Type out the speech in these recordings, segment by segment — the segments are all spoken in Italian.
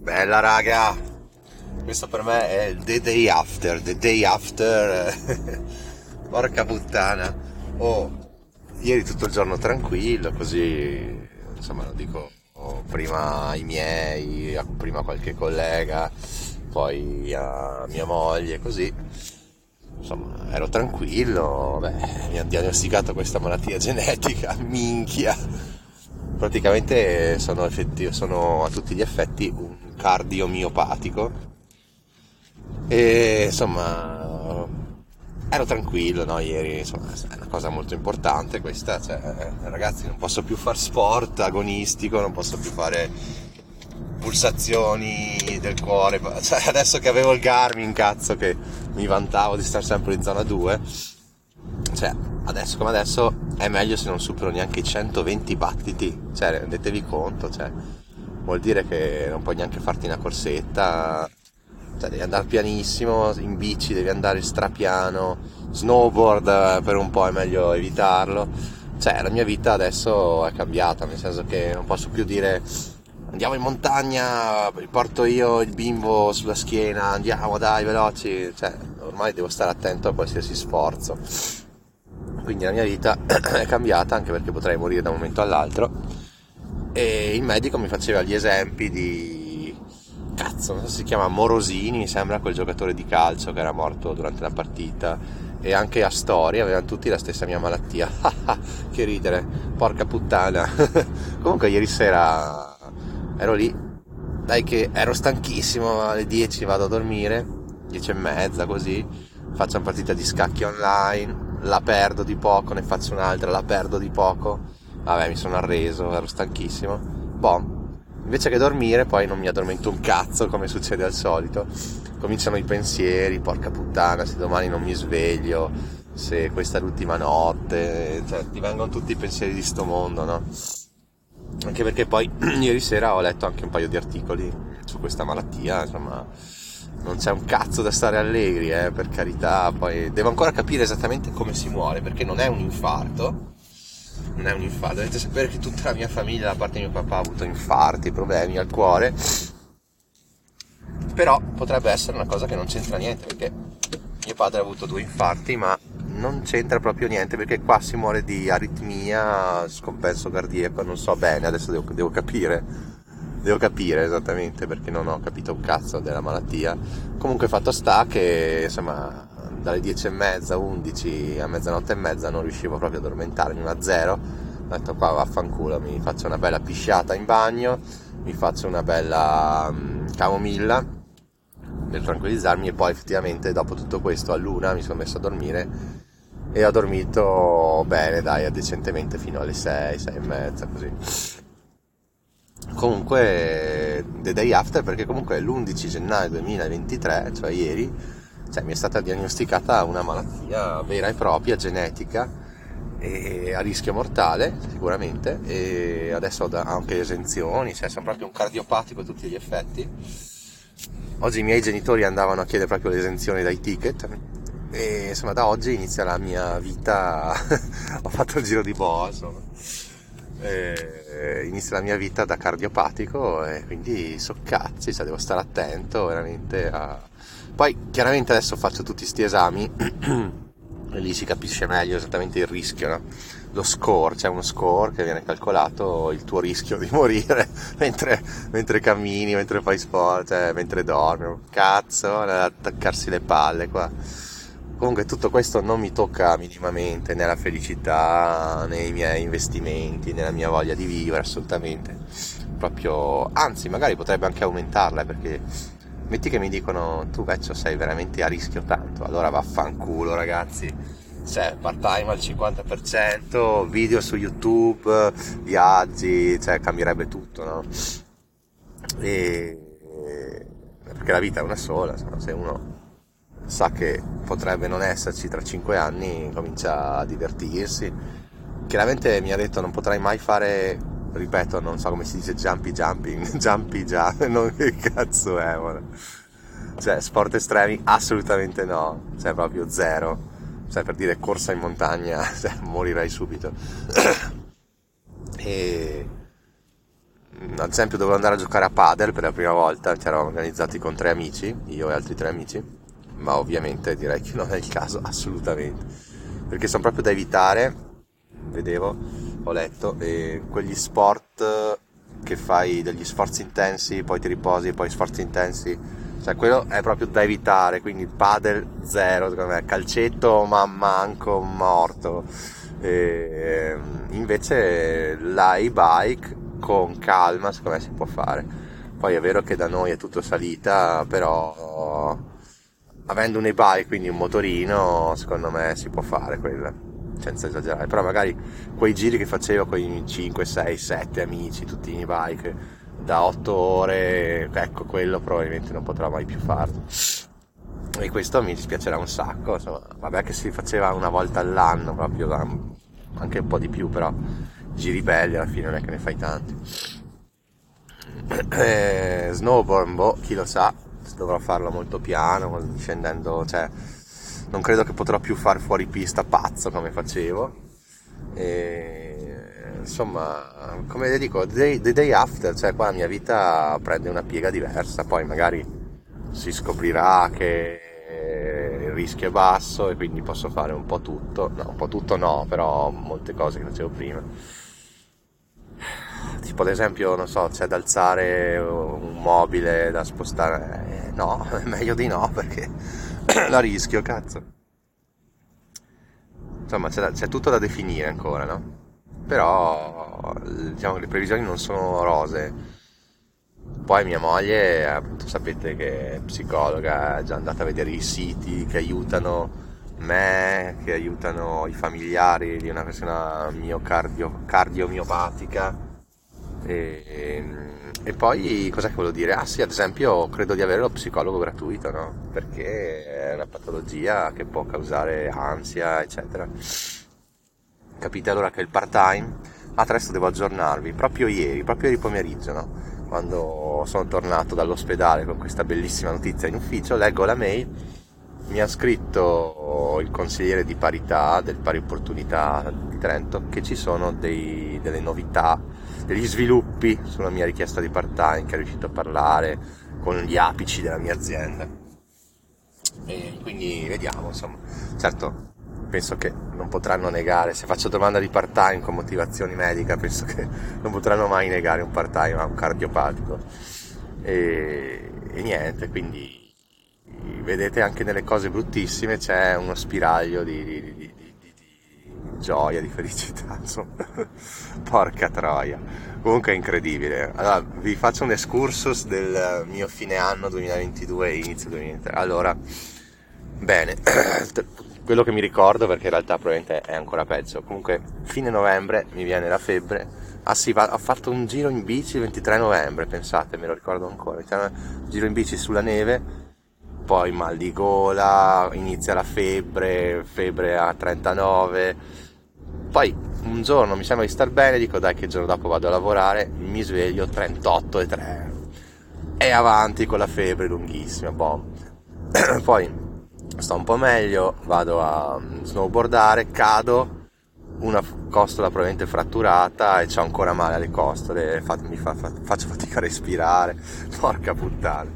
Bella raga! Questo per me è il the day after, the day after. Porca puttana. Oh, ieri tutto il giorno tranquillo, così insomma lo dico prima ai miei, prima a qualche collega, poi a mia moglie, così. Insomma, ero tranquillo, beh, mi hanno diagnosticato questa malattia genetica, minchia. Praticamente sono, effetti, sono a tutti gli effetti un cardiomiopatico e insomma ero tranquillo no, ieri insomma è una cosa molto importante questa cioè, ragazzi non posso più fare sport agonistico non posso più fare pulsazioni del cuore cioè, adesso che avevo il Garmin cazzo che mi vantavo di stare sempre in zona 2 cioè adesso come adesso è meglio se non supero neanche i 120 battiti cioè rendetevi conto cioè vuol dire che non puoi neanche farti una corsetta, cioè devi andare pianissimo, in bici devi andare strapiano, snowboard eh, per un po' è meglio evitarlo. Cioè la mia vita adesso è cambiata, nel senso che non posso più dire andiamo in montagna, porto io il bimbo sulla schiena, andiamo dai veloci, cioè ormai devo stare attento a qualsiasi sforzo. Quindi la mia vita è cambiata anche perché potrei morire da un momento all'altro e il medico mi faceva gli esempi di cazzo, non so se si chiama? Morosini, sembra quel giocatore di calcio che era morto durante la partita. E anche a Storia avevano tutti la stessa mia malattia. che ridere, porca puttana. Comunque ieri sera ero lì, dai che ero stanchissimo, alle 10 vado a dormire, 10 e mezza così, faccio una partita di scacchi online, la perdo di poco, ne faccio un'altra, la perdo di poco Vabbè, mi sono arreso, ero stanchissimo. Boh, invece che dormire, poi non mi addormento un cazzo come succede al solito. Cominciano i pensieri, porca puttana, se domani non mi sveglio, se questa è l'ultima notte, cioè ti vengono tutti i pensieri di sto mondo, no? Anche perché poi ieri sera ho letto anche un paio di articoli su questa malattia, insomma, non c'è un cazzo da stare allegri, eh, per carità, poi devo ancora capire esattamente come si muore, perché non è un infarto, non è un infarto, dovete sapere che tutta la mia famiglia, da parte di mio papà, ha avuto infarti, problemi al cuore, però potrebbe essere una cosa che non c'entra niente, perché mio padre ha avuto due infarti, ma non c'entra proprio niente, perché qua si muore di aritmia, scompenso cardiaco, non so bene, adesso devo, devo capire, devo capire esattamente perché non ho capito un cazzo della malattia. Comunque fatto sta che, insomma, dalle 10 e mezza, 11 a mezzanotte e mezza non riuscivo proprio ad addormentarmi, ma zero. Ho detto qua vaffanculo, mi faccio una bella pisciata in bagno, mi faccio una bella um, camomilla per tranquillizzarmi e poi effettivamente dopo tutto questo a luna mi sono messo a dormire e ho dormito bene dai decentemente fino alle 6, 6 e mezza così comunque the day after perché comunque è l'11 gennaio 2023 cioè ieri cioè mi è stata diagnosticata una malattia vera e propria, genetica, e a rischio mortale sicuramente, e adesso ho anche esenzioni, cioè sono proprio un cardiopatico a tutti gli effetti. Oggi i miei genitori andavano a chiedere proprio l'esenzione dai ticket e insomma da oggi inizia la mia vita, ho fatto il giro di boa insomma. E inizia la mia vita da cardiopatico e quindi so cazzi, cioè devo stare attento veramente a, poi chiaramente adesso faccio tutti questi esami e lì si capisce meglio esattamente il rischio, no? lo score, c'è uno score che viene calcolato il tuo rischio di morire mentre, mentre cammini, mentre fai sport, cioè, mentre dormi, cazzo, attaccarsi le palle qua. Comunque tutto questo non mi tocca minimamente né la felicità, né i miei investimenti, né la mia voglia di vivere, assolutamente. Proprio, anzi, magari potrebbe anche aumentarla perché metti che mi dicono tu vecchio sei veramente a rischio tanto, allora vaffanculo ragazzi, cioè part time al 50%, video su YouTube, viaggi, cioè cambierebbe tutto, no? E, perché la vita è una sola, se uno sa che potrebbe non esserci tra 5 anni, comincia a divertirsi. Chiaramente mi ha detto non potrai mai fare ripeto, non so come si dice jumpy jumping, jumpy jump, non che cazzo è, ora. Cioè, sport estremi assolutamente no, cioè proprio zero. Cioè, per dire corsa in montagna, cioè, morirai subito. e ad esempio dovevo andare a giocare a padel per la prima volta, ci eravamo organizzati con tre amici, io e altri tre amici, ma ovviamente direi che non è il caso assolutamente, perché sono proprio da evitare, vedevo, ho letto, e quegli sport che fai degli sforzi intensi, poi ti riposi, poi sforzi intensi, cioè quello è proprio da evitare, quindi padel zero, secondo me, calcetto ma manco morto. E invece l'e-bike con calma secondo me si può fare. Poi è vero che da noi è tutto salita, però avendo un e-bike, quindi un motorino, secondo me si può fare quella, senza esagerare. Però magari quei giri che facevo con i 5, 6, 7 amici, tutti in e-bike, da 8 ore, ecco, quello probabilmente non potrò mai più farlo. E questo mi dispiacerà un sacco, insomma, vabbè che si faceva una volta all'anno, proprio anche un po' di più, però giri belli alla fine non è che ne fai tanti. Eh, snowboard, boh, chi lo sa, dovrò farlo molto piano, scendendo, cioè non credo che potrò più fare fuori pista pazzo come facevo. E, insomma, come dico, the day, the day after, cioè qua la mia vita prende una piega diversa, poi magari si scoprirà che il rischio è basso e quindi posso fare un po' tutto, no, un po' tutto no, però molte cose che facevo prima tipo ad esempio, non so, c'è da alzare un mobile da spostare, eh, no, è meglio di no perché la rischio, cazzo. Insomma, c'è, c'è, tutto da definire ancora, no? Però, diciamo che le previsioni non sono rose. Poi mia moglie, appunto, sapete che è psicologa, è già andata a vedere i siti che aiutano me, che aiutano i familiari di una persona miocardio, cardiomiopatica e, e poi cosa che volevo dire? Ah sì, ad esempio credo di avere lo psicologo gratuito, no? Perché è una patologia che può causare ansia, eccetera. Capite allora che il part time, ah adesso devo aggiornarvi, proprio ieri, proprio ieri pomeriggio, no? Quando sono tornato dall'ospedale con questa bellissima notizia in ufficio, leggo la mail, mi ha scritto il consigliere di parità del pari opportunità di Trento che ci sono dei, delle novità degli sviluppi sulla mia richiesta di part time che è riuscito a parlare con gli apici della mia azienda. E quindi vediamo insomma. Certo penso che non potranno negare. Se faccio domanda di part time con motivazioni mediche penso che non potranno mai negare un part time a un cardiopatico. E, e niente quindi vedete anche nelle cose bruttissime c'è uno spiraglio di, di, di gioia, di felicità, insomma, porca troia. Comunque è incredibile. Allora, vi faccio un excursus del mio fine anno 2022 e inizio 2023. Allora, bene, quello che mi ricordo, perché in realtà probabilmente è ancora peggio, comunque fine novembre mi viene la febbre. Ah sì, ho fatto un giro in bici il 23 novembre, pensate, me lo ricordo ancora. Un giro in bici sulla neve, poi mal di gola, inizia la febbre, febbre a 39 poi un giorno mi sembra di star bene, dico dai che il giorno dopo vado a lavorare, mi sveglio 38 e 3 e avanti con la febbre lunghissima, boh. Poi sto un po' meglio, vado a snowboardare, cado, una costola probabilmente fratturata e c'ho ancora male alle costole, mi fa, faccio fatica a respirare, porca puttana.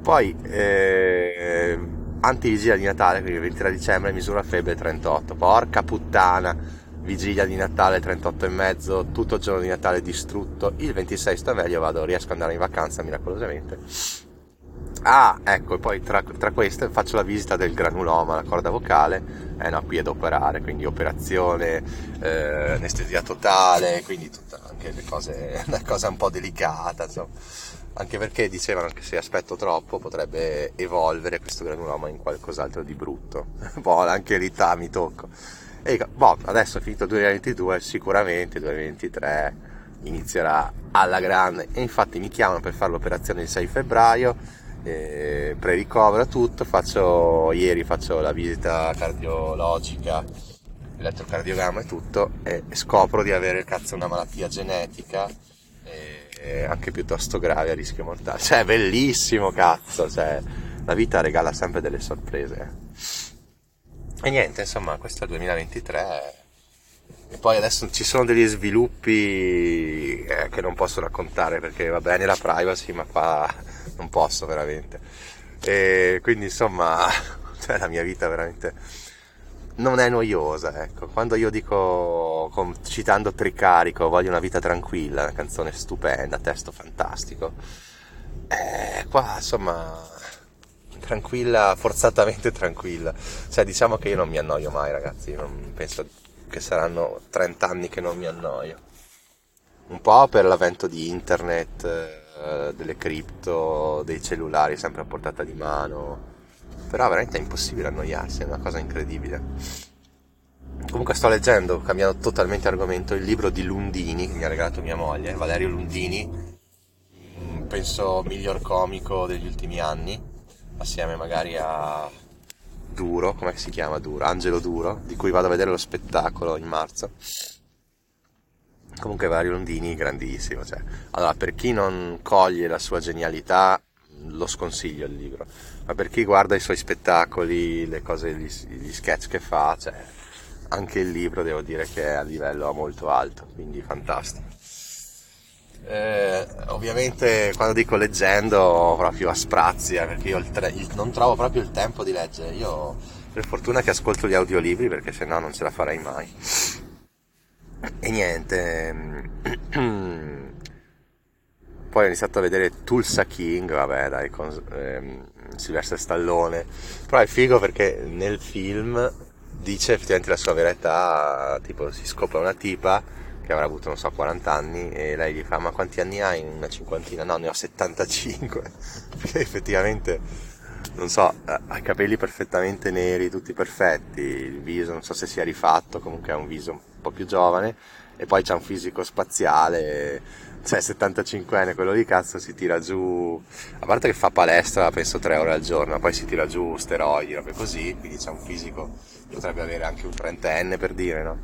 Poi eh, antivigilia di Natale, quindi il 23 dicembre, misura febbre 38, porca puttana vigilia di Natale 38 e mezzo, tutto il giorno di Natale distrutto, il 26 sto meglio, vado, riesco ad andare in vacanza miracolosamente. Ah, ecco, e poi tra, tra, queste faccio la visita del granuloma, la corda vocale, eh no, qui è da operare, quindi operazione, eh, anestesia totale, quindi tutta anche le cose, una cosa un po' delicata, insomma. Anche perché dicevano che se aspetto troppo potrebbe evolvere questo granuloma in qualcos'altro di brutto. boh, anche lì mi tocco. E dico, boh, adesso è finito il 2022, sicuramente il 2023 inizierà alla grande. E infatti mi chiamano per fare l'operazione il 6 febbraio, eh, pre-ricovero tutto, faccio, ieri faccio la visita cardiologica, elettrocardiogramma e tutto, e scopro di avere cazzo una malattia genetica. Anche piuttosto grave a rischio mortale. Cioè, bellissimo, cazzo. Cioè, la vita regala sempre delle sorprese. E niente, insomma, questo è il 2023 e poi adesso ci sono degli sviluppi eh, che non posso raccontare perché va bene la privacy, ma qua non posso veramente. E quindi insomma, cioè, la mia vita veramente non è noiosa, ecco. Quando io dico, con, citando Tricarico, voglio una vita tranquilla, una canzone stupenda, testo fantastico, eh, qua insomma, tranquilla, forzatamente tranquilla. Cioè, diciamo che io non mi annoio mai, ragazzi, non penso che saranno 30 anni che non mi annoio. Un po' per l'avvento di internet, eh, delle cripto, dei cellulari sempre a portata di mano, però veramente è impossibile annoiarsi, è una cosa incredibile. Comunque sto leggendo, cambiando totalmente argomento, il libro di Lundini che mi ha regalato mia moglie, Valerio Lundini, penso miglior comico degli ultimi anni, assieme magari a Duro, come si chiama Duro? Angelo Duro, di cui vado a vedere lo spettacolo in marzo. Comunque Valerio Lundini, grandissimo. Cioè. Allora, per chi non coglie la sua genialità, lo sconsiglio il libro ma per chi guarda i suoi spettacoli, le cose, gli, gli sketch che fa, cioè, anche il libro devo dire che è a livello molto alto, quindi fantastico. Eh, ovviamente quando dico leggendo proprio a sprazzi, eh, perché io tre, non trovo proprio il tempo di leggere, io per fortuna che ascolto gli audiolibri perché sennò non ce la farei mai. E niente, poi ho iniziato a vedere Tulsa King, vabbè dai, con, ehm, Silvestre Stallone, però è figo perché nel film dice effettivamente la sua vera età, tipo si scopre una tipa che avrà avuto non so 40 anni e lei gli fa ma quanti anni hai? Una cinquantina? No, ne ho 75, perché effettivamente non so, ha i capelli perfettamente neri, tutti perfetti, il viso non so se sia rifatto, comunque ha un viso un po' più giovane e poi c'ha un fisico spaziale cioè 75enne quello di cazzo si tira giù a parte che fa palestra penso 3 ore al giorno poi si tira giù steroidi robe così quindi c'è un fisico potrebbe avere anche un trentenne per dire no?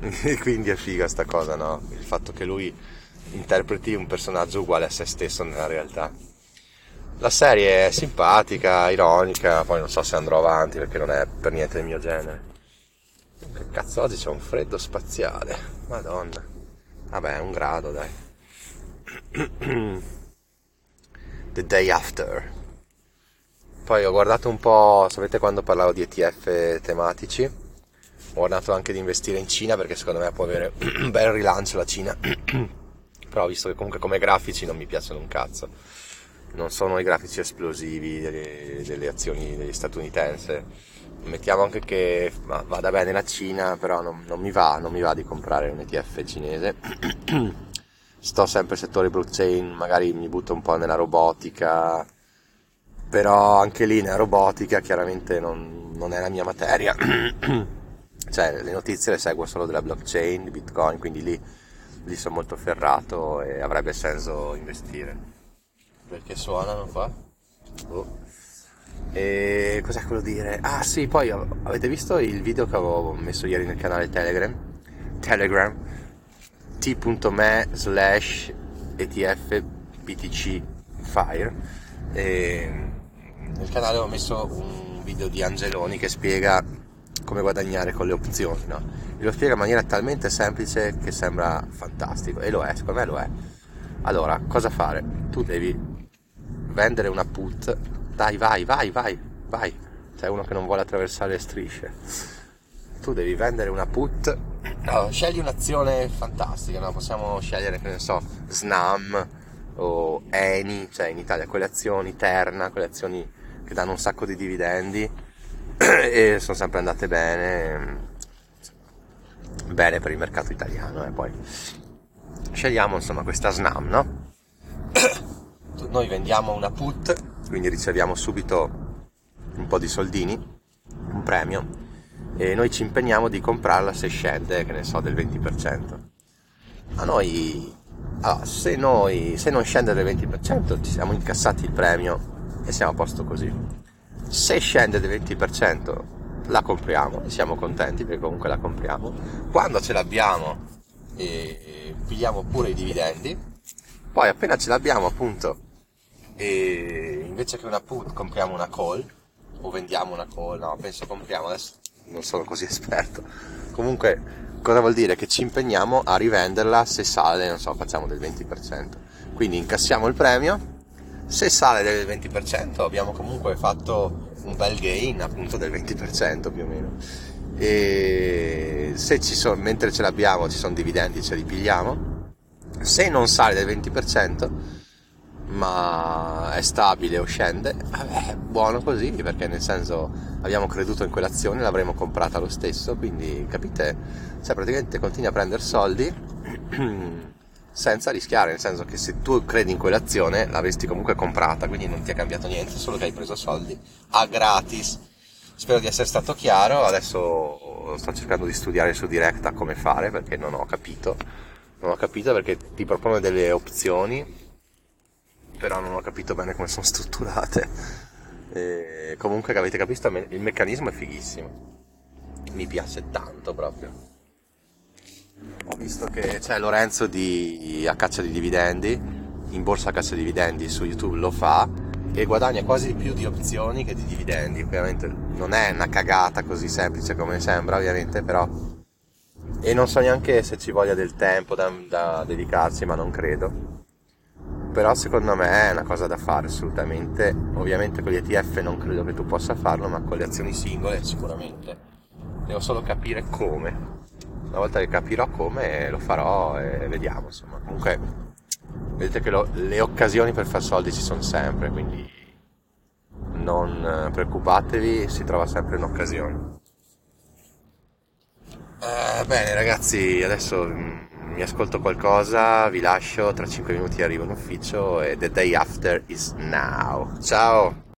E quindi è figa sta cosa no? Il fatto che lui interpreti un personaggio uguale a se stesso nella realtà. La serie è simpatica ironica poi non so se andrò avanti perché non è per niente il mio genere. Che cazzo oggi c'è un freddo spaziale. Madonna. Vabbè un grado dai The Day After. Poi ho guardato un po', sapete quando parlavo di ETF tematici? Ho guardato anche di investire in Cina perché secondo me può avere un bel rilancio la Cina. Però visto che comunque come grafici non mi piacciono un cazzo. Non sono i grafici esplosivi delle, delle azioni degli statunitensi. Mettiamo anche che vada bene la Cina, però non, non mi va, non mi va di comprare un ETF cinese sto sempre nel settore blockchain, magari mi butto un po' nella robotica, però anche lì nella robotica chiaramente non, non è la mia materia. cioè le notizie le seguo solo della blockchain, di bitcoin, quindi lì, lì sono molto ferrato e avrebbe senso investire. Perché suonano qua? Oh. E cos'è quello dire? Ah sì, poi avete visto il video che avevo messo ieri nel canale Telegram? Telegram t.me slash etf btc fire nel canale ho messo un video di Angeloni che spiega come guadagnare con le opzioni no? e lo spiega in maniera talmente semplice che sembra fantastico e lo è, secondo me lo è. Allora, cosa fare? tu devi vendere una put dai vai, vai, vai, vai. C'è uno che non vuole attraversare le strisce. Tu devi vendere una put allora, scegli un'azione fantastica, no? possiamo scegliere, che ne so, Snam o Eni, cioè in Italia quelle azioni, Terna, quelle azioni che danno un sacco di dividendi e sono sempre andate bene, bene per il mercato italiano. E eh, poi scegliamo insomma questa Snam, no? Noi vendiamo una put, quindi riceviamo subito un po' di soldini, un premio e noi ci impegniamo di comprarla se scende, che ne so, del 20%. A noi, allora, se, noi se non scende del 20% ci siamo incassati il premio e siamo a posto così. Se scende del 20% la compriamo e siamo contenti perché comunque la compriamo. Quando ce l'abbiamo e pigliamo pure i dividendi. Poi appena ce l'abbiamo appunto e invece che una put compriamo una call o vendiamo una call, no, penso compriamo adesso non sono così esperto. Comunque Cosa vuol dire? Che ci impegniamo a rivenderla se sale, non so, facciamo del 20%. Quindi incassiamo il premio, se sale del 20% abbiamo comunque fatto un bel gain appunto del 20% più o meno. E se ci sono, mentre ce l'abbiamo ci sono dividendi, ce li pigliamo. Se non sale del 20%, ma è stabile o scende, è buono così perché nel senso abbiamo creduto in quell'azione, l'avremo comprata lo stesso, quindi capite? Cioè praticamente continui a prendere soldi senza rischiare, nel senso che se tu credi in quell'azione l'avresti comunque comprata, quindi non ti è cambiato niente, solo che hai preso soldi a gratis. Spero di essere stato chiaro, adesso sto cercando di studiare su Directa come fare perché non ho capito. Non ho capito perché ti propone delle opzioni, però non ho capito bene come sono strutturate. E comunque avete capito, il meccanismo è fighissimo. Mi piace tanto proprio ho visto che c'è Lorenzo di a caccia di dividendi, in borsa a caccia di dividendi su YouTube lo fa e guadagna quasi più di opzioni che di dividendi. Ovviamente non è una cagata così semplice come sembra, ovviamente, però. E non so neanche se ci voglia del tempo da, da dedicarci, ma non credo. Però secondo me è una cosa da fare assolutamente. Ovviamente con gli ETF non credo che tu possa farlo, ma con le azioni singole sicuramente. Devo solo capire come una volta che capirò come lo farò e vediamo insomma comunque vedete che lo, le occasioni per fare soldi ci sono sempre quindi non preoccupatevi si trova sempre un'occasione eh, bene ragazzi adesso mm, mi ascolto qualcosa vi lascio tra 5 minuti arrivo in ufficio e the day after is now. Ciao